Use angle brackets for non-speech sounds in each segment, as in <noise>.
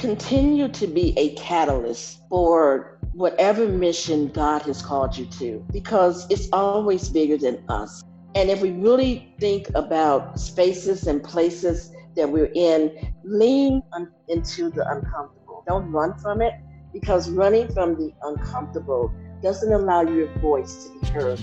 continue to be a catalyst for whatever mission God has called you to, because it's always bigger than us. And if we really think about spaces and places that we're in, lean un- into the uncomfortable. Don't run from it, because running from the uncomfortable doesn't allow your voice to be heard.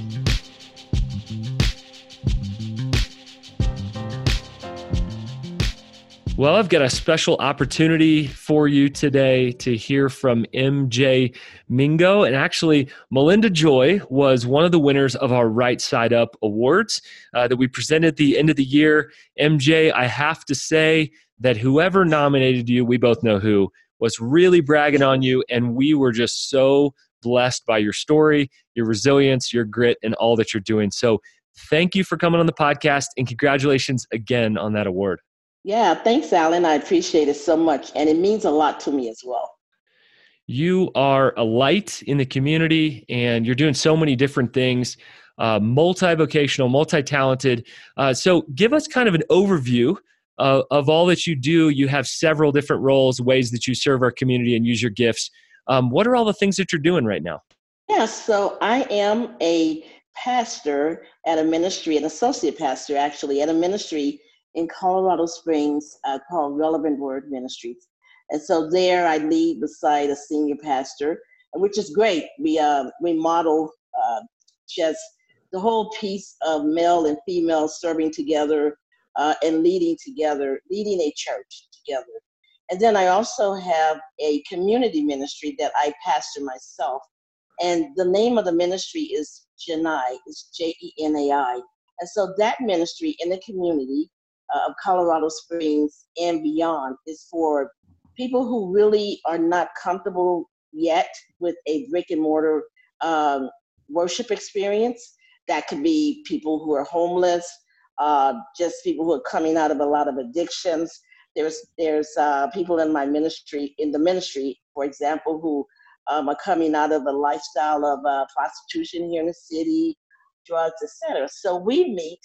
Well, I've got a special opportunity for you today to hear from MJ Mingo. And actually, Melinda Joy was one of the winners of our Right Side Up Awards uh, that we presented at the end of the year. MJ, I have to say that whoever nominated you, we both know who, was really bragging on you. And we were just so blessed by your story, your resilience, your grit, and all that you're doing. So thank you for coming on the podcast and congratulations again on that award. Yeah, thanks, Alan. I appreciate it so much. And it means a lot to me as well. You are a light in the community and you're doing so many different things, uh, multi vocational, multi talented. Uh, so, give us kind of an overview uh, of all that you do. You have several different roles, ways that you serve our community and use your gifts. Um, what are all the things that you're doing right now? Yeah, so I am a pastor at a ministry, an associate pastor actually, at a ministry in Colorado Springs uh, called Relevant Word Ministries. And so there I lead beside a senior pastor, which is great. We, uh, we model uh, just the whole piece of male and female serving together uh, and leading together, leading a church together. And then I also have a community ministry that I pastor myself. And the name of the ministry is Jenai, it's J E N A I. And so that ministry in the community of Colorado Springs and beyond is for people who really are not comfortable yet with a brick and mortar um, worship experience. That could be people who are homeless, uh, just people who are coming out of a lot of addictions. There's there's uh, people in my ministry in the ministry, for example, who um, are coming out of a lifestyle of uh, prostitution here in the city, drugs, etc. So we meet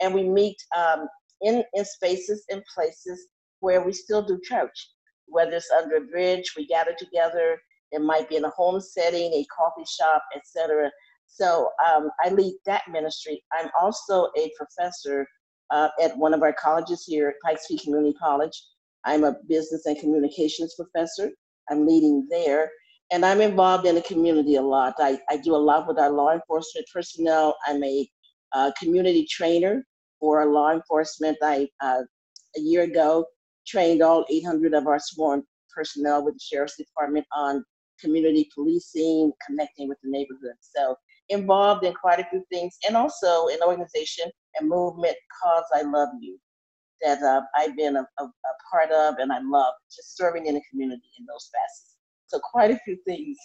and we meet um, in, in spaces and places where we still do church. Whether it's under a bridge, we gather together. It might be in a home setting, a coffee shop, etc. So um, I lead that ministry. I'm also a professor uh, at one of our colleges here at Pikes Peak Community College. I'm a business and communications professor. I'm leading there. And I'm involved in the community a lot. I, I do a lot with our law enforcement personnel. I'm a uh, community trainer for law enforcement. I, uh, a year ago, trained all 800 of our sworn personnel with the Sheriff's Department on community policing, connecting with the neighborhood. So involved in quite a few things, and also an organization and movement cause I love you that uh, I've been a, a, a, part of, and I love just serving in the community in those facets. So quite a few things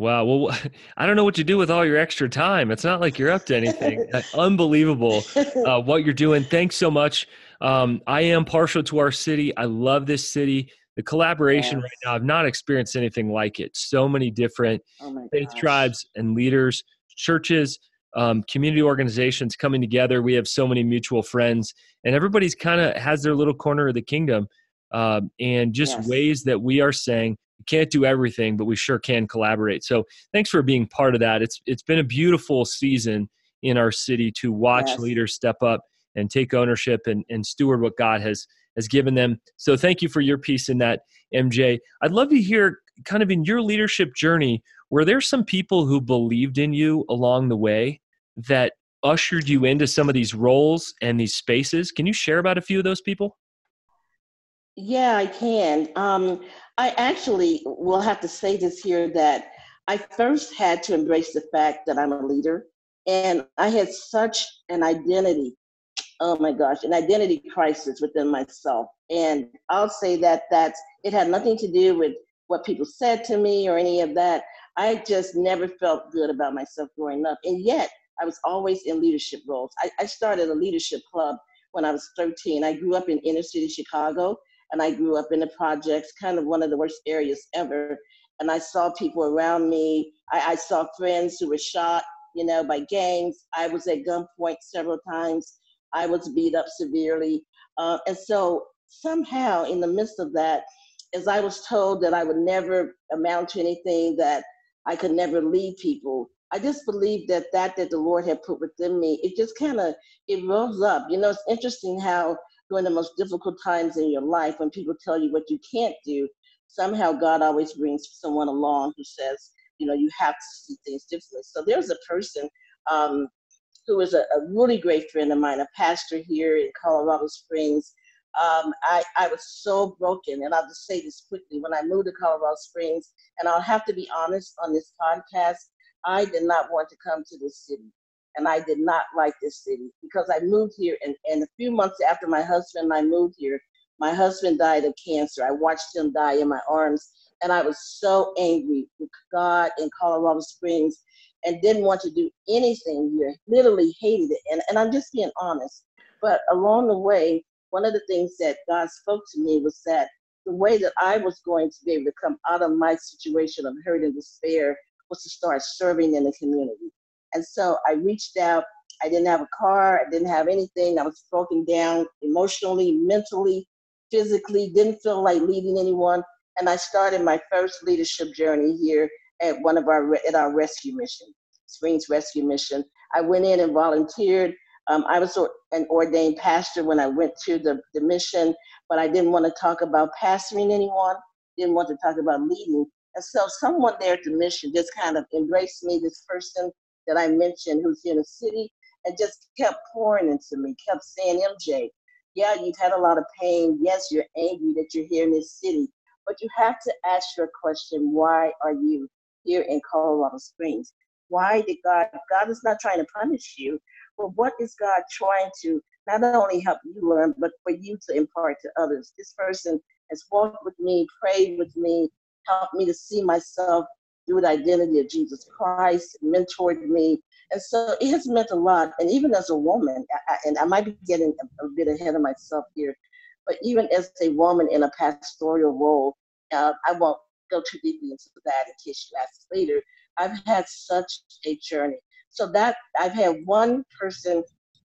Wow. Well, <laughs> I don't know what you do with all your extra time. It's not like you're up to anything. <laughs> Unbelievable uh, <laughs> what you're doing. Thanks so much. Um, I am partial to our city. I love this city. The collaboration yes. right now, I've not experienced anything like it. So many different oh faith tribes and leaders, churches, um, community organizations coming together. We have so many mutual friends, and everybody's kind of has their little corner of the kingdom. Um, and just yes. ways that we are saying we can't do everything, but we sure can collaborate. So thanks for being part of that. It's it's been a beautiful season in our city to watch yes. leaders step up and take ownership and, and steward what God has has given them. So thank you for your piece in that, MJ. I'd love to hear kind of in your leadership journey, were there some people who believed in you along the way that ushered you into some of these roles and these spaces? Can you share about a few of those people? Yeah, I can. Um, I actually will have to say this here that I first had to embrace the fact that I'm a leader, and I had such an identity. Oh my gosh, an identity crisis within myself. And I'll say that that's, it had nothing to do with what people said to me or any of that. I just never felt good about myself growing up, and yet I was always in leadership roles. I, I started a leadership club when I was 13. I grew up in inner city Chicago, and I grew up in the projects, kind of one of the worst areas ever. And I saw people around me. I, I saw friends who were shot, you know, by gangs. I was at gunpoint several times. I was beat up severely. Uh, and so somehow, in the midst of that, as I was told that I would never amount to anything, that I could never lead people. I just believe that that that the Lord had put within me, it just kind of it rose up. You know, it's interesting how during the most difficult times in your life, when people tell you what you can't do, somehow God always brings someone along who says, you know, you have to see things differently. So there's a person um, who is a, a, really great friend of mine, a pastor here in Colorado Springs. Um, I, I was so broken, and I'll just say this quickly. When I moved to Colorado Springs, and I'll have to be honest on this podcast, I did not want to come to this city. And I did not like this city because I moved here, and, and a few months after my husband and I moved here, my husband died of cancer. I watched him die in my arms, and I was so angry with God in Colorado Springs and didn't want to do anything here. Literally hated it. And, and I'm just being honest. But along the way, one of the things that God spoke to me was that the way that I was going to be able to come out of my situation of hurt and despair was to start serving in the community. And so I reached out. I didn't have a car. I didn't have anything. I was broken down emotionally, mentally physically, didn't feel like leading anyone. And I started my first leadership journey here at one of our at our rescue mission, Springs Rescue Mission. I went in and volunteered. Um, I was an ordained pastor when I went to the, the mission, but I didn't want to talk about pastoring anyone, didn't want to talk about leading. And so someone there at the mission just kind of embraced me, this person that I mentioned who's in the city, and just kept pouring into me, kept saying, MJ, yeah, you've had a lot of pain. Yes, you're angry that you're here in this city, but you have to ask your question why are you here in Colorado Springs? Why did God, God is not trying to punish you, but what is God trying to not only help you learn, but for you to impart to others? This person has walked with me, prayed with me, helped me to see myself through the identity of Jesus Christ, mentored me. And so it has meant a lot. And even as a woman, I, and I might be getting a, a, bit ahead of myself here, but even as a woman in a pastoral role, uh, I won't go too deeply into that in case you ask later. I've had such a journey. So that I've had one person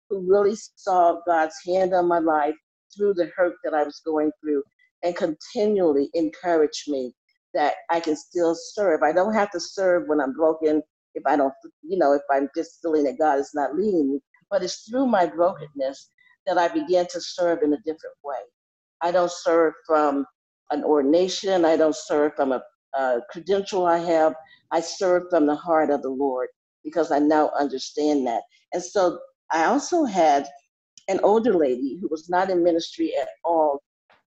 who really saw God's hand on my life through the hurt that I was going through and continually encouraged me that I can still serve. I don't have to serve when I'm broken, if I don't, you know, if I'm just feeling that God is not leading me. But it's through my brokenness that I began to serve in a different way. I don't serve from an ordination, I don't serve from a, a credential I have. I serve from the heart of the Lord because I now understand that. And so I also had an older lady who was not in ministry at all,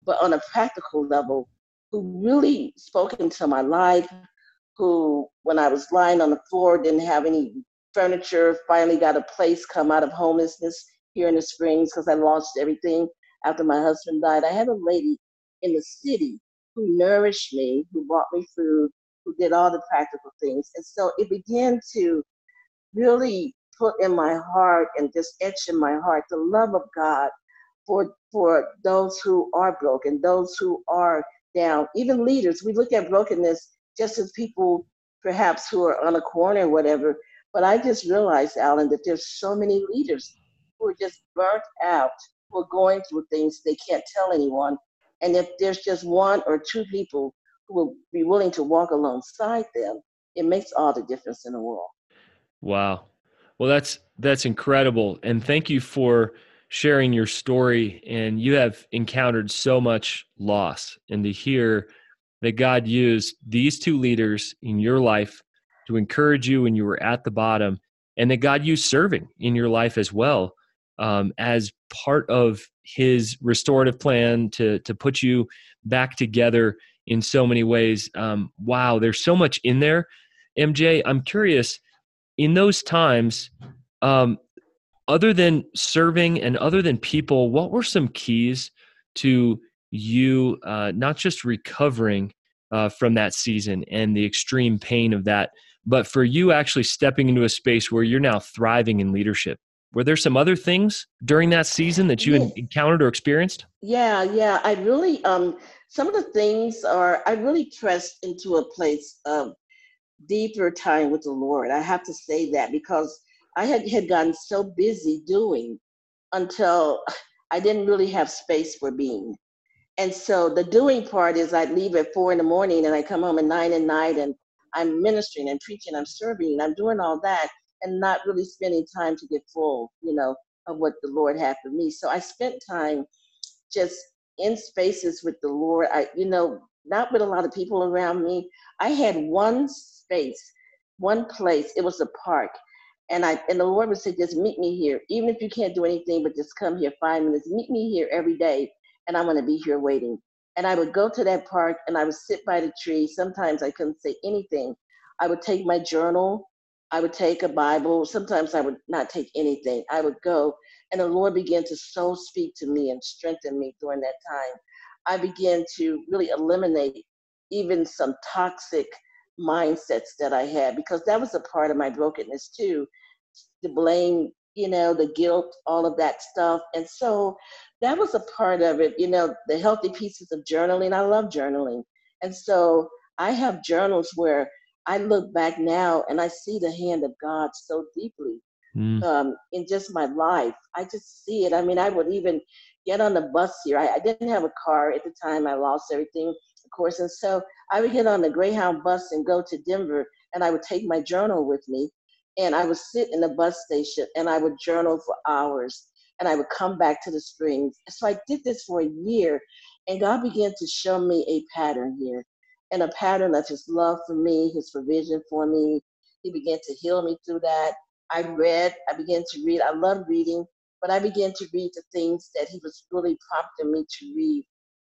but on a practical level, who really spoke into my life, who, when I was lying on the floor, didn't have any furniture, finally got a place, come out of homelessness here in the Springs because I lost everything after my husband died. I had a lady in the city who nourished me, who bought me food, who did all the practical things. And so it began to really put in my heart and just etch in my heart the love of God for for those who are broken, those who are down, even leaders. We look at brokenness just as people perhaps who are on a corner or whatever. But I just realized, Alan, that there's so many leaders who are just burnt out, who are going through things they can't tell anyone. And if there's just one or two people who will be willing to walk alongside them, it makes all the difference in the world. Wow. Well, that's that's incredible, and thank you for sharing your story. And you have encountered so much loss, and to hear that God used these two leaders in your life to encourage you when you were at the bottom, and that God used serving in your life as well um, as part of His restorative plan to to put you back together in so many ways. Um, wow, there's so much in there, MJ. I'm curious in those times, um, other than serving and other than people, what were some keys to you uh, not just recovering uh, from that season and the extreme pain of that, but for you actually stepping into a space where you're now thriving in leadership? Were there some other things during that season that you yeah. encountered or experienced? Yeah, yeah. I really, um, some of the things are, I really pressed into a place of deeper time with the Lord. I have to say that because I had, had gotten so busy doing until I didn't really have space for being. And so the doing part is I'd leave at four in the morning and I come home at nine at night and I'm ministering and preaching, I'm serving, I'm doing all that and not really spending time to get full, you know, of what the Lord had for me. So I spent time just in spaces with the Lord. I, you know, not with a lot of people around me. I had one space, one place. It was a park. And I and the Lord would say, just meet me here. Even if you can't do anything, but just come here five minutes. Meet me here every day, and I'm gonna be here waiting. And I would go to that park and I would sit by the tree. Sometimes I couldn't say anything. I would take my journal, I would take a Bible. Sometimes I would not take anything. I would go, and the Lord began to so speak to me and strengthen me during that time. I began to really eliminate even some toxic mindsets that I had because that was a part of my brokenness too. The blame, you know, the guilt, all of that stuff. And so that was a part of it, you know, the healthy pieces of journaling. I love journaling. And so I have journals where I look back now and I see the hand of God so deeply mm. um, in just my life. I just see it. I mean, I would even get on the bus here. I, I didn't have a car at the time. I lost everything, course. And so I would get on the Greyhound bus and go to Denver, and I would take my journal with me. And I would sit in the bus station and I would journal for hours. And I would come back to the springs. So I did this for a year, and God began to show me a pattern here and a pattern of His love for me, His provision for me. He began to heal me through that. I read, I began to read. I love reading but I began to read the things that he was really prompting me to read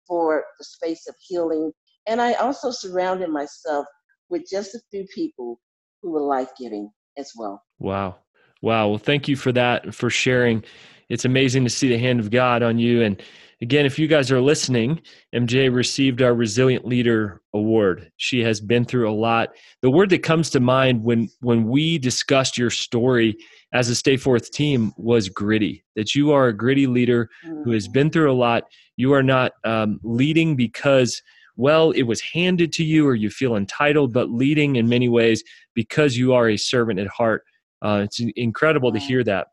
for the space of healing. And I also surrounded myself with just a few people who were life giving as well. Wow. Wow. Well, thank you for that, for sharing. It's amazing to see the hand of God on you. And again, if you guys are listening, MJ received our Resilient Leader Award. She has been through a lot. The word that comes to mind when when we discussed your story as a Stay Forth team was gritty. That you are a gritty leader who has been through a lot. You are not um, leading because, well, it was handed to you or you feel entitled, but leading in many ways because you are a servant at heart. Uh, it's incredible to hear that.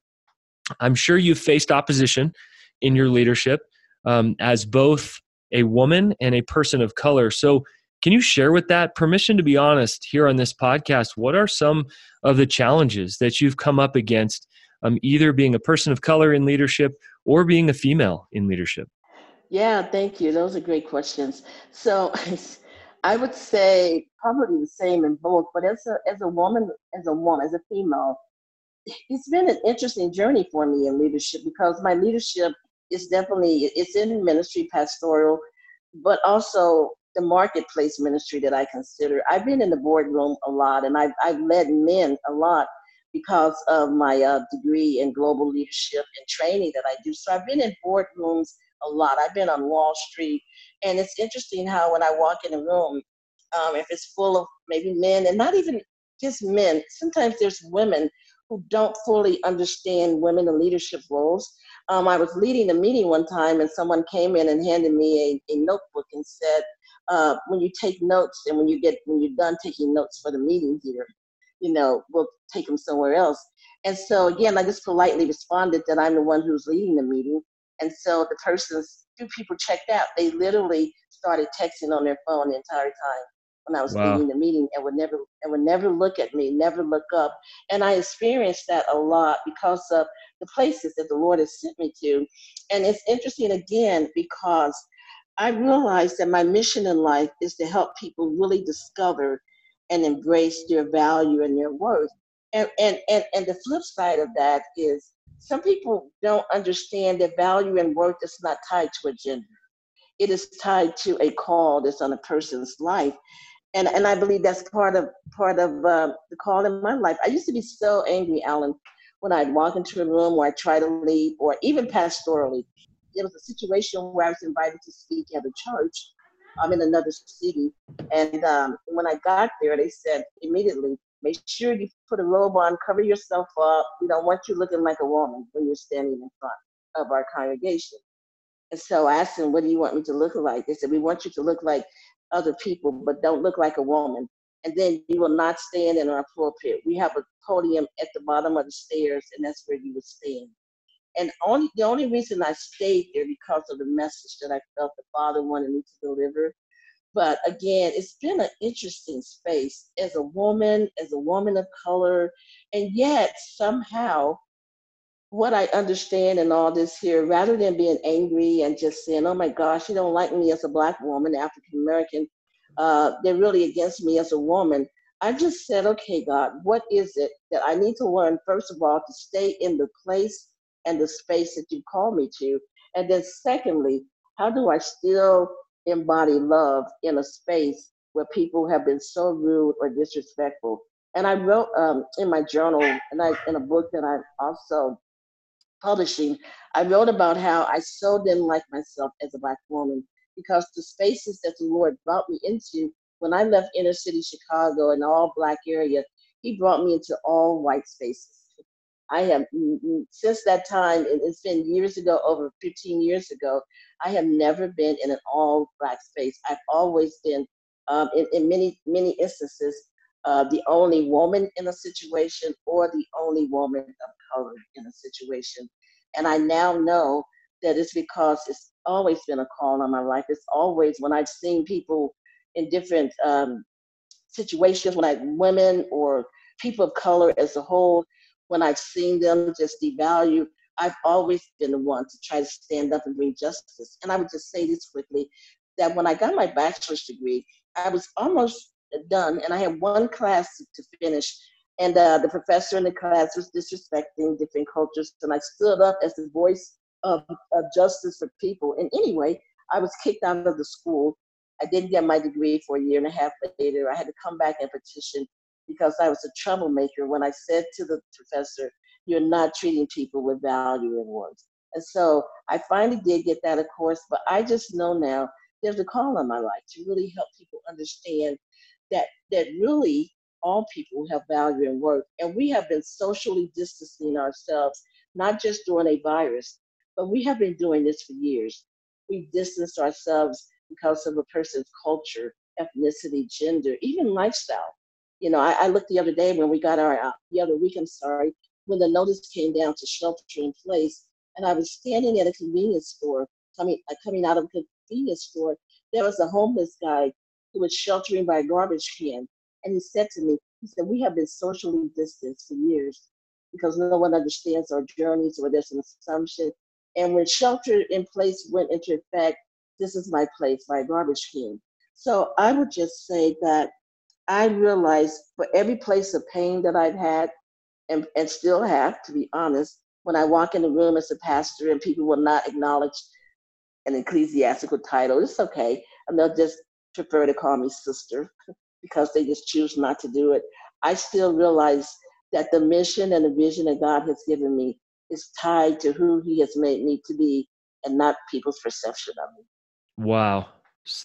I'm sure you've faced opposition in your leadership um, as both a woman and a person of color. So, can you share with that permission to be honest here on this podcast? What are some of the challenges that you've come up against, um, either being a person of color in leadership or being a female in leadership? Yeah, thank you. Those are great questions. So, <laughs> I would say probably the same in both, but as a as a woman, as a woman, as a female, it's been an interesting journey for me in leadership because my leadership is definitely it's in ministry pastoral, but also the marketplace ministry that I consider. I've been in the boardroom a lot, and I've I've led men a lot because of my uh, degree in global leadership and training that I do. So I've been in boardrooms a lot. I've been on Wall Street, and it's interesting how when I walk in a room, um, if it's full of maybe men and not even just men, sometimes there's women who don't fully understand women in leadership roles. Um, I was leading a meeting one time, and someone came in and handed me a, a notebook and said, uh, when you take notes and when you get when you're done taking notes for the meeting here, you know, we'll take them somewhere else. And so again, I just politely responded that I'm the one who's leading the meeting. And so the person's two people checked out. They literally started texting on their phone the entire time when I was wow. leading the meeting and would never and would never look at me, never look up. And I experienced that a lot because of the places that the Lord has sent me to. And it's interesting again because I realized that my mission in life is to help people really discover and embrace their value and their worth. And, and, and, and the flip side of that is some people don't understand that value and worth is not tied to a gender. It is tied to a call that's on a person's life. And, and I believe that's part of part of uh, the call in my life. I used to be so angry, Alan, when I'd walk into a room or I try to lead, or even pastorally, there was a situation where I was invited to speak at a church I'm in another city. And um, when I got there, they said immediately, make sure you put a robe on, cover yourself up. We don't want you looking like a woman when you're standing in front of our congregation. And so I asked them, what do you want me to look like? They said, we want you to look like other people, but don't look like a woman. And then you will not stand in our pulpit. We have a podium at the bottom of the stairs, and that's where you would stand. And only the only reason I stayed there because of the message that I felt the Father wanted me to deliver. But again, it's been an interesting space as a woman, as a woman of color, and yet somehow what I understand in all this here, rather than being angry and just saying, "Oh my gosh, you don't like me as a black woman, African American," uh, they're really against me as a woman. I just said, "Okay, God, what is it that I need to learn? First of all, to stay in the place and the space that you call me to, and then secondly, how do I still embody love in a space where people have been so rude or disrespectful?" And I wrote um, in my journal, and I in a book that I'm also publishing, I wrote about how I so didn't like myself as a black woman because the spaces that the Lord brought me into when I left inner city Chicago and all black area, He brought me into all white spaces. I have since that time, it's been years ago, over 15 years ago. I have never been in an all black space. I've always been, um, in, in many many instances, uh, the only woman in a situation or the only woman of color in a situation. And I now know that it's because it's always been a call on my life. It's always when I've seen people in different um, situations, when I women or people of color as a whole, when I've seen them just devalue, I've always been the one to try to stand up and bring justice. And I would just say this quickly that when I got my bachelor's degree, I was almost done, and I had one class to finish. And uh, the professor in the class was disrespecting different cultures, and I stood up as the voice of, of justice for people. And anyway, I was kicked out of the school. I didn't get my degree for a year and a half later. I had to come back and petition because I was a troublemaker when I said to the professor, You're not treating people with value and worth. And so I finally did get that, of course, but I just know now there's a call on my life to really help people understand that that really all people have value and worth. And we have been socially distancing ourselves, not just during a virus, but we have been doing this for years. We distance ourselves because of a person's culture, ethnicity, gender, even lifestyle. You know, I, I looked the other day when we got our, uh, the other week, I'm sorry, when the notice came down to shelter in place, and I was standing at a convenience store, coming, uh, coming out of a convenience store, there was a homeless guy who was sheltering by a garbage can. And he said to me, he said, we have been socially distanced for years because no one understands our journeys or there's an assumption. And when shelter in place went into effect, this is my place, my garbage can. So I would just say that I realized for every place of pain that I've had and, and still have, to be honest, when I walk in the room as a pastor and people will not acknowledge an ecclesiastical title, it's okay. And they'll just prefer to call me sister because they just choose not to do it. I still realize that the mission and the vision that God has given me is tied to who He has made me to be and not people's perception of me. Wow.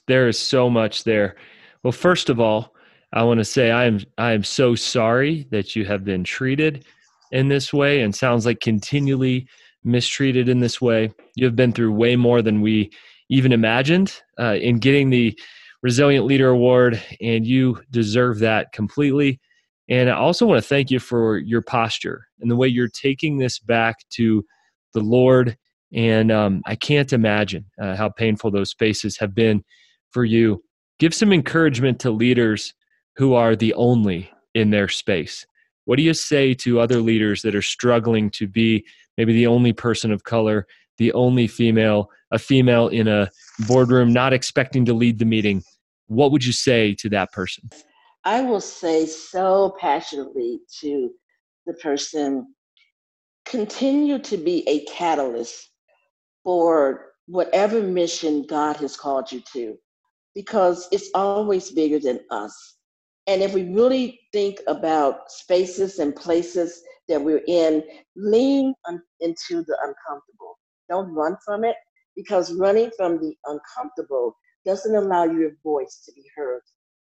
There is so much there. Well, first of all, I want to say I am I am so sorry that you have been treated in this way and sounds like continually mistreated in this way. You have been through way more than we even imagined uh, in getting the Resilient Leader Award, and you deserve that completely. And I also want to thank you for your posture and the way you're taking this back to the Lord. And um, I can't imagine uh, how painful those spaces have been for you. Give some encouragement to leaders who are the only in their space. What do you say to other leaders that are struggling to be maybe the only person of color, the only female, a female in a boardroom, not expecting to lead the meeting? What would you say to that person? I will say so passionately to the person continue to be a catalyst for whatever mission God has called you to, because it's always bigger than us. And if we really think about spaces and places that we're in, lean un- into the uncomfortable. Don't run from it, because running from the uncomfortable doesn't allow your voice to be heard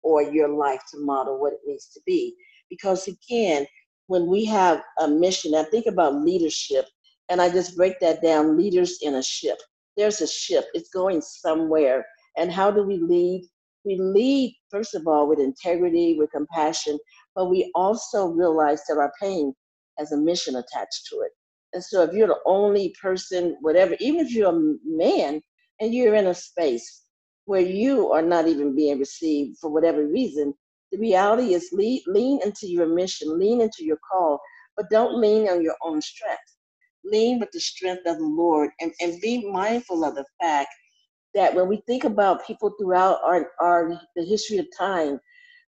or your life to model what it needs to be. Because again, when we have a mission, I think about leadership, and I just break that down leaders in a ship. There's a ship, it's going somewhere. And how do we lead? We lead, first of all, with integrity, with compassion, but we also realize that our pain has a mission attached to it. And so if you're the only person, whatever, even if you're a man and you're in a space where you are not even being received for whatever reason, the reality is lean, lean into your mission, lean into your call, but don't lean on your own strength. Lean with the strength of the Lord and, and be mindful of the fact that when we think about people throughout our, our the history of time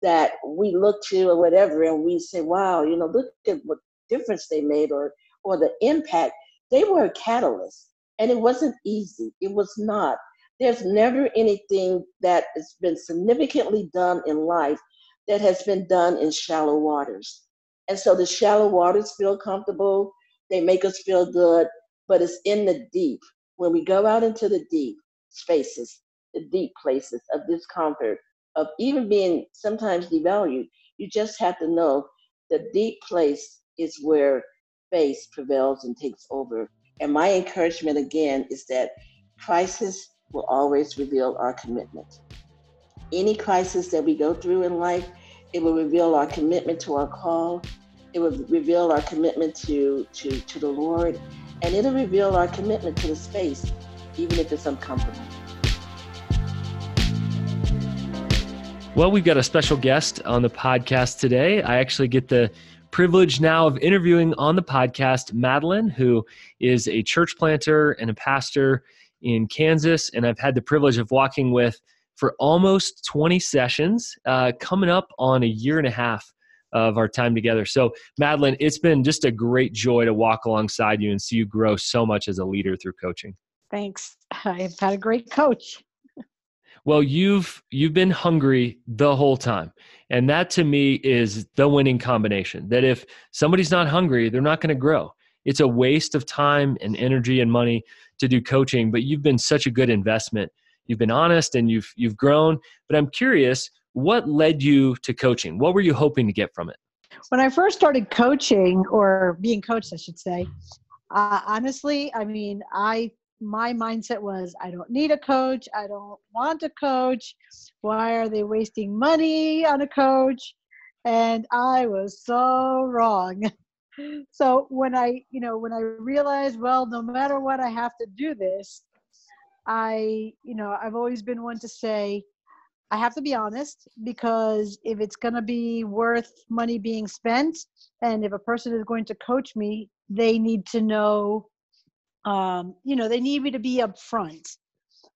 that we look to or whatever and we say, wow, you know, look at what difference they made or or the impact, they were a catalyst. And it wasn't easy. It was not. There's never anything that has been significantly done in life that has been done in shallow waters. And so the shallow waters feel comfortable, they make us feel good, but it's in the deep. When we go out into the deep spaces, the deep places of discomfort, of even being sometimes devalued, you just have to know the deep place is where faith prevails and takes over. And my encouragement again is that crisis will always reveal our commitment. Any crisis that we go through in life, it will reveal our commitment to our call. It will reveal our commitment to, to, to the Lord. And it'll reveal our commitment to the space, even if it's uncomfortable. Well, we've got a special guest on the podcast today. I actually get the privilege now of interviewing on the podcast Madeline, who is a church planter and a pastor in Kansas. And I've had the privilege of walking with for almost 20 sessions, uh, coming up on a year and a half of our time together. So, Madeline, it's been just a great joy to walk alongside you and see you grow so much as a leader through coaching. Thanks. I've had a great coach. Well, you've you've been hungry the whole time. And that to me is the winning combination. That if somebody's not hungry, they're not going to grow. It's a waste of time and energy and money to do coaching, but you've been such a good investment. You've been honest and you've you've grown, but I'm curious, what led you to coaching? What were you hoping to get from it? When I first started coaching or being coached, I should say, uh, honestly, I mean, I my mindset was I don't need a coach. I don't want a coach. Why are they wasting money on a coach? And I was so wrong. <laughs> So when I, you know, when I realized, well, no matter what, I have to do this, I, you know, I've always been one to say, I have to be honest because if it's going to be worth money being spent and if a person is going to coach me, they need to know um, you know, they need me to be upfront.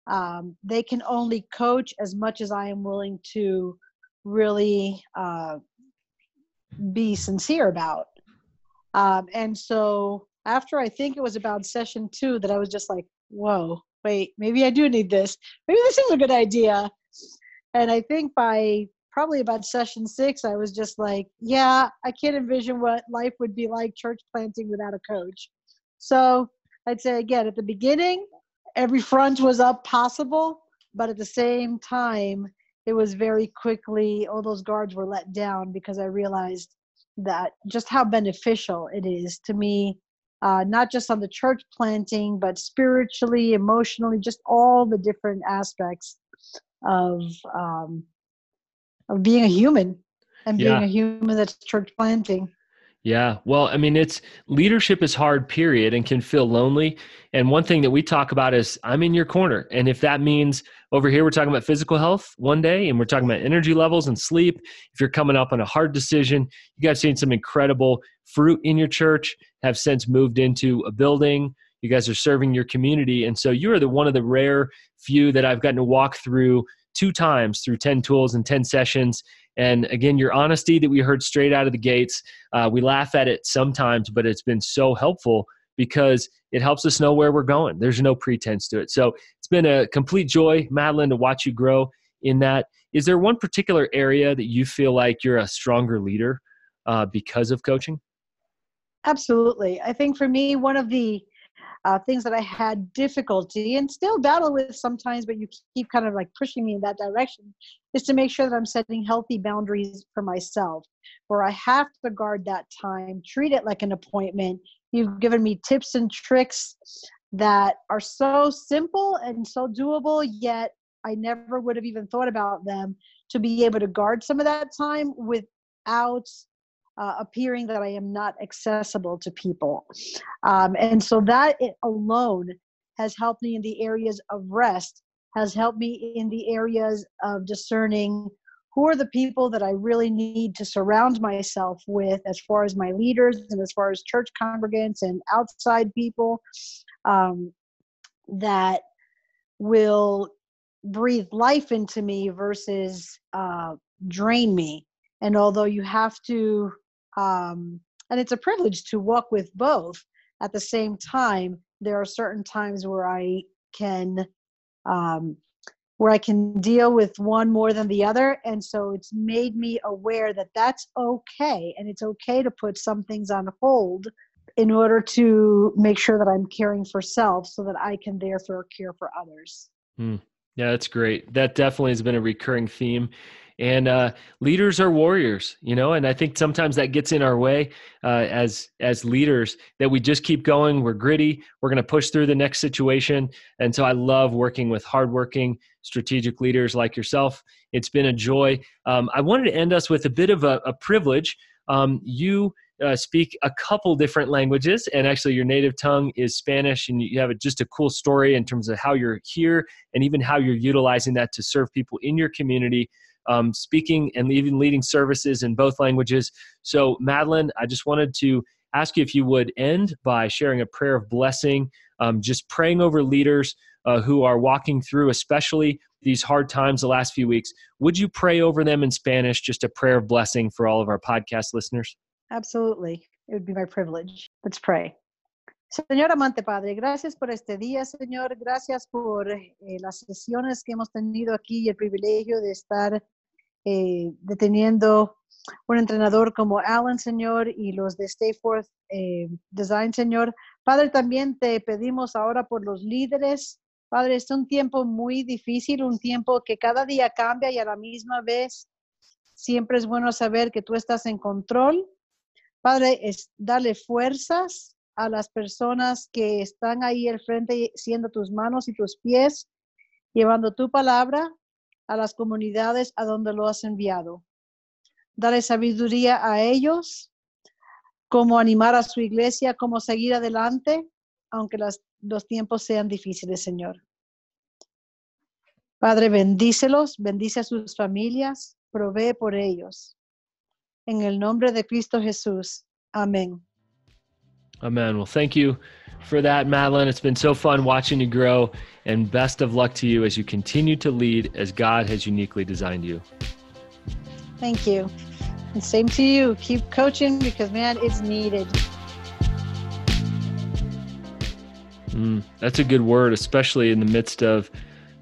Um, they can only coach as much as I am willing to really uh, be sincere about. Um, and so after I think it was about session two that I was just like, whoa, wait, maybe I do need this. Maybe this is a good idea. And I think by probably about session six, I was just like, yeah, I can't envision what life would be like church planting without a coach. So I'd say again at the beginning, every front was up possible, but at the same time, it was very quickly all those guards were let down because I realized that just how beneficial it is to me, uh, not just on the church planting, but spiritually, emotionally, just all the different aspects of um, of being a human and being yeah. a human that's church planting. Yeah. Well, I mean, it's leadership is hard, period, and can feel lonely. And one thing that we talk about is I'm in your corner. And if that means over here, we're talking about physical health one day and we're talking about energy levels and sleep. If you're coming up on a hard decision, you guys seen some incredible fruit in your church, have since moved into a building. You guys are serving your community. And so you're the one of the rare few that I've gotten to walk through two times through 10 tools and 10 sessions and again, your honesty that we heard straight out of the gates, uh, we laugh at it sometimes, but it's been so helpful because it helps us know where we're going. There's no pretense to it. So it's been a complete joy, Madeline, to watch you grow in that. Is there one particular area that you feel like you're a stronger leader uh, because of coaching? Absolutely. I think for me, one of the uh, things that I had difficulty and still battle with sometimes, but you keep kind of like pushing me in that direction, is to make sure that I'm setting healthy boundaries for myself, where I have to guard that time, treat it like an appointment. You've given me tips and tricks that are so simple and so doable, yet I never would have even thought about them to be able to guard some of that time without uh, appearing that I am not accessible to people. Um, and so that alone has helped me in the areas of rest, has helped me in the areas of discerning who are the people that I really need to surround myself with as far as my leaders and as far as church congregants and outside people um, that will breathe life into me versus uh, drain me. And although you have to, um, and it's a privilege to walk with both at the same time, there are certain times where I can um, where I can deal with one more than the other. And so it's made me aware that that's okay. And it's okay to put some things on hold in order to make sure that I'm caring for self so that I can therefore care for others. Mm. Yeah, that's great. That definitely has been a recurring theme and uh, leaders are warriors you know and i think sometimes that gets in our way uh, as as leaders that we just keep going we're gritty we're going to push through the next situation. And so i love working with hardworking strategic leaders like yourself. It's been a joy. Um, i wanted to end us with a bit of a, a privilege. Um, you uh, speak a couple different languages, and actually, your native tongue is Spanish, and you have a, just a cool story in terms of how you're here and even how you're utilizing that to serve people in your community um, speaking and even leading services in both languages. So, Madeline, I just wanted to ask you if you would end by sharing a prayer of blessing, um, just praying over leaders uh, who are walking through, especially these hard times the last few weeks. Would you pray over them in Spanish, just a prayer of blessing for all of our podcast listeners? Absolutely. It would be my privilege. Let's pray. Señor amante Padre, gracias por este día, Señor. Gracias por eh, las sesiones que hemos tenido aquí y el privilegio de estar eh, deteniendo un entrenador como Alan, Señor, y los de Stay Forth eh, Design, Señor. Padre, también te pedimos ahora por los líderes. Padre, es un tiempo muy difícil, un tiempo que cada día cambia y a la misma vez siempre es bueno saber que tú estás en control. Padre, es darle fuerzas a las personas que están ahí al frente, siendo tus manos y tus pies, llevando tu palabra a las comunidades a donde lo has enviado. Dale sabiduría a ellos, cómo animar a su iglesia, cómo seguir adelante, aunque los tiempos sean difíciles, Señor. Padre, bendícelos, bendice a sus familias, provee por ellos. En el nombre de Cristo Jesús. Amén. Amen. Well, thank you for that, Madeline. It's been so fun watching you grow, and best of luck to you as you continue to lead as God has uniquely designed you. Thank you. And same to you. Keep coaching because, man, it's needed. Mm, that's a good word, especially in the midst of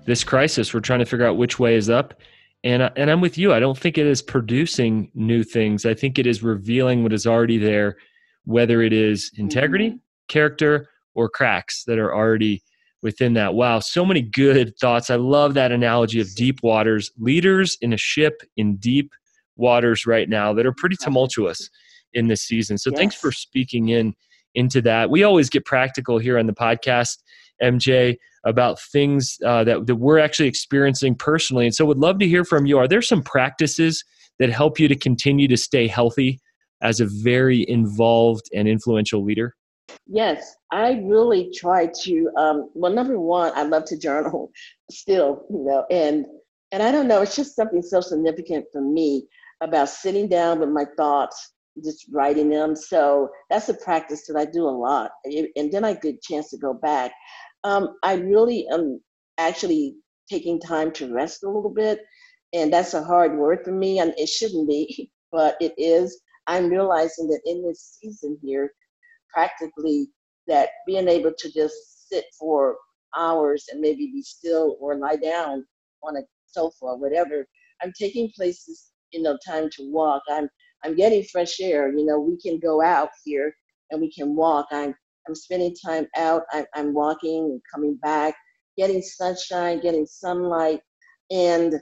this crisis. We're trying to figure out which way is up. And, and I'm with you. I don't think it is producing new things. I think it is revealing what is already there whether it is integrity, mm-hmm. character, or cracks that are already within that. Wow, so many good thoughts. I love that analogy of deep waters, leaders in a ship in deep waters right now that are pretty tumultuous in this season. So yes. thanks for speaking in into that. We always get practical here on the podcast, MJ, about things uh, that, that we're actually experiencing personally. And so would love to hear from you. Are there some practices that help you to continue to stay healthy as a very involved and influential leader? Yes, I really try to. Um, well, number one, I love to journal <laughs> still, you know, and and I don't know, it's just something so significant for me about sitting down with my thoughts, just writing them. So that's a practice that I do a lot, and then I get a chance to go back. Um, I really am actually taking time to rest a little bit, and that's a hard word for me, and it shouldn't be, <laughs> but it is. I'm realizing that in this season here, practically that being able to just sit for hours and maybe be still or lie down on a sofa or whatever. I'm taking places, you know, time to walk. I'm I'm getting fresh air. You know, we can go out here and we can walk. I'm I'm spending time out. I'm, I'm walking and coming back, getting sunshine, getting sunlight, and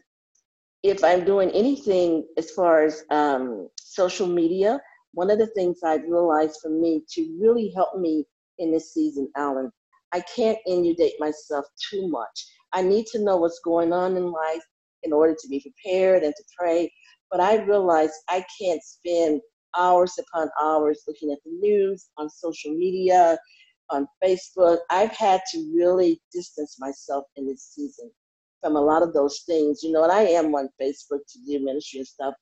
if I'm doing anything as far as um, social media, one of the things I've realized for me to really help me in this season, Alan, I can't inundate myself too much. I need to know what's going on in life in order to be prepared and to pray. But I realize I can't spend hours upon hours looking at the news, on social media, on Facebook. I've had to really distance myself in this season from a lot of those things, you know, and I am on Facebook to do ministry and stuff,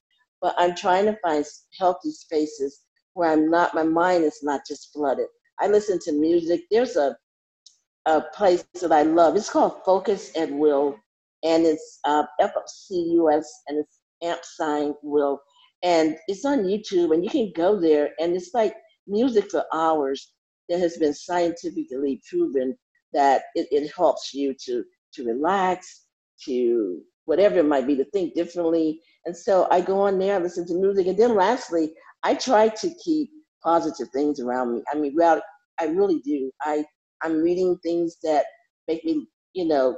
but I'm trying to find healthy spaces where I'm not, my mind is not just flooded. I listen to music. There's a, a place that I love. It's called Focus at Will, and it's uh, and it's amp sign Will. And it's on YouTube, and you can go there, and it's like music for hours that has been scientifically proven that it, it helps you to to relax, to whatever it might be, to think differently. And so I go on there, I listen to music, and then lastly, I try to keep positive things around me. I mean, well, I really do. I I'm reading things that make me, you know,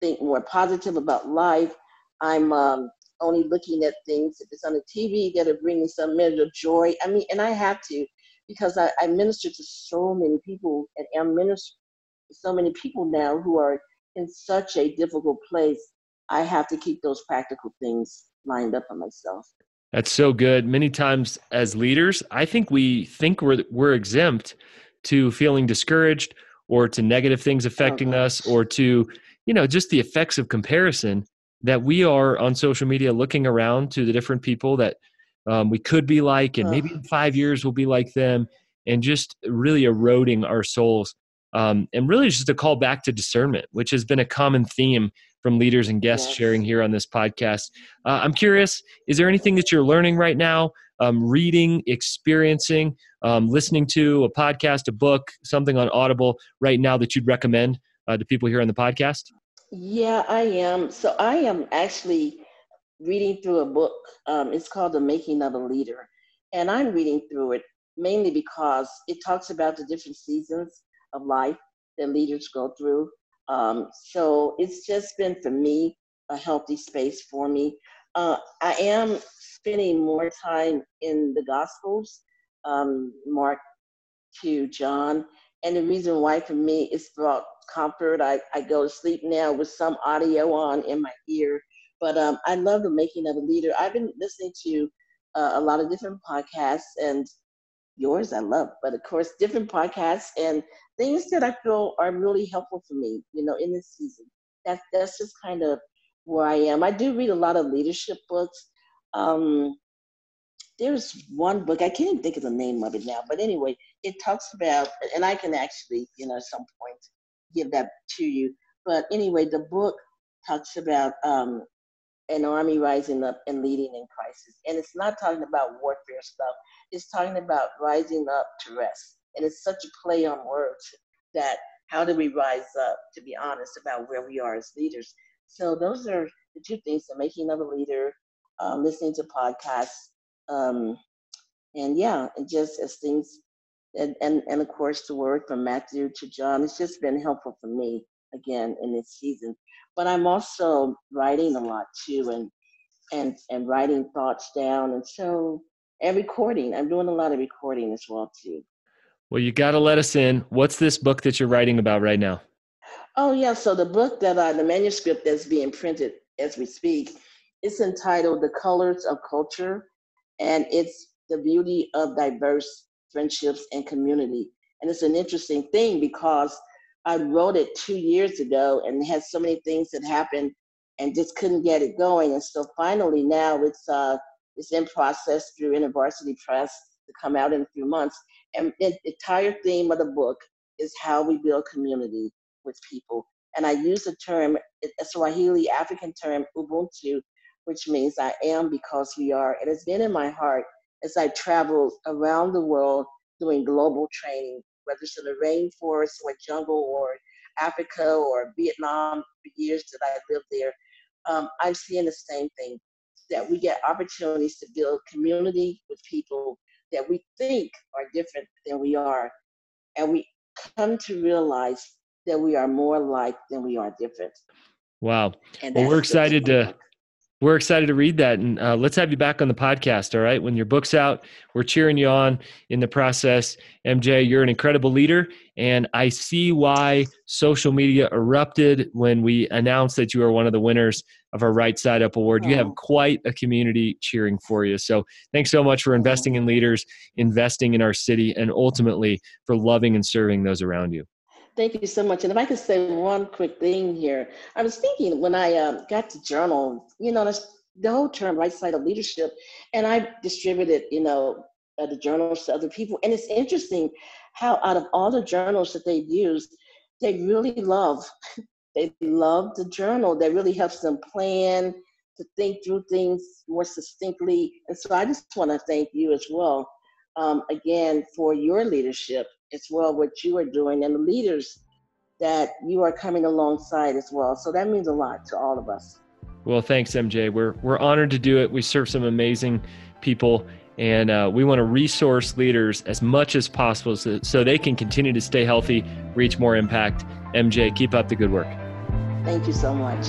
think more positive about life. I'm um, only looking at things if it's on the TV that are bringing some measure of joy. I mean, and I have to because I, I minister to so many people and am minister to so many people now who are in such a difficult place. I have to keep those practical things lined up for myself. That's so good. Many times as leaders, I think we think we're we're exempt to feeling discouraged or to negative things affecting oh, us or to, you know, just the effects of comparison that we are on social media looking around to the different people that um, we could be like, and maybe in five years we'll be like them, and just really eroding our souls. Um, and really just a call back to discernment, which has been a common theme from leaders and guests yes. sharing here on this podcast. Uh, I'm curious, is there anything that you're learning right now, um, reading, experiencing, um, listening to a podcast, a book, something on Audible right now that you'd recommend uh, to people here on the podcast? Yeah, I am. So I am actually reading through a book. Um, it's called The Making of a Leader. And I'm reading through it mainly because it talks about the different seasons of life that leaders go through. Um, so it's just been for me a healthy space for me. Uh, I am spending more time in the Gospels, um, Mark to John. And the reason why for me is brought comfort. I, I go to sleep now with some audio on in my ear but um, I love the making of a leader. I've been listening to uh, a lot of different podcasts, and yours I love, but of course, different podcasts and things that I feel are really helpful for me, you know, in this season. That's that's just kind of where I am. I do read a lot of leadership books. Um, there's one book I can't even think of the name of it now, but anyway, it talks about, and I can actually, you know, at some point give that to you. But anyway, the book talks about um, an army rising up and leading in crisis. And it's not talking about warfare stuff. It's talking about rising up to rest. And it's such a play on words that how do we rise up, to be honest, about where we are as leaders. So those are the two things, the making of a leader, um, listening to podcasts, um, and yeah, and just as things, and, and, and of course the word from Matthew to John, it's just been helpful for me again in this season but I'm also writing a lot too, and and and writing thoughts down, and so and recording. I'm doing a lot of recording as well too. Well, you got to let us in. What's this book that you're writing about right now? Oh yeah, so the book that uh, the manuscript that's being printed as we speak, it's entitled "The Colors of Culture," and it's the beauty of diverse friendships and community. And it's an interesting thing because I wrote it two years ago and had so many things that happened and just couldn't get it going. And so finally now it's uh, it's in process through InterVarsity Press to come out in a few months. And the entire theme of the book is how we build community with people. And I use the term, a Swahili African term, Ubuntu, which means I am because we are. It has been in my heart as I traveled around the world doing global training whether it's in the rainforest or jungle or Africa or Vietnam, the years that I lived there, um, I'm seeing the same thing that we get opportunities to build community with people that we think are different than we are. And we come to realize that we are more alike than we are different. Wow. Well, we're excited to We're excited to read that. And uh, let's have you back on the podcast. All right. When your book's out, we're cheering you on in the process. MJ, you're an incredible leader. And I see why social media erupted when we announced that you are one of the winners of our Right Side Up Award. You have quite a community cheering for you. So thanks so much for investing in leaders, investing in our city, and ultimately for loving and serving those around you. Thank you so much. And if I could say one quick thing here, I was thinking when I uh, got to journal, you know, the whole term Right Side Up leadership, and I distributed, you know, uh, the journals to other people. And it's interesting how out of all the journals that they've used, they really love, <laughs> they love the journal. That really helps them plan, to think through things more succinctly. And so I just want to thank you as well, um, again, for your leadership as well, what you are doing, and the leaders that you are coming alongside as well. So that means a lot to all of us. Well, thanks, MJ. We're we're honored to do it. We serve some amazing people, and uh, we want to resource leaders as much as possible so, so they can continue to stay healthy, reach more impact. MJ, keep up the good work. Thank you so much.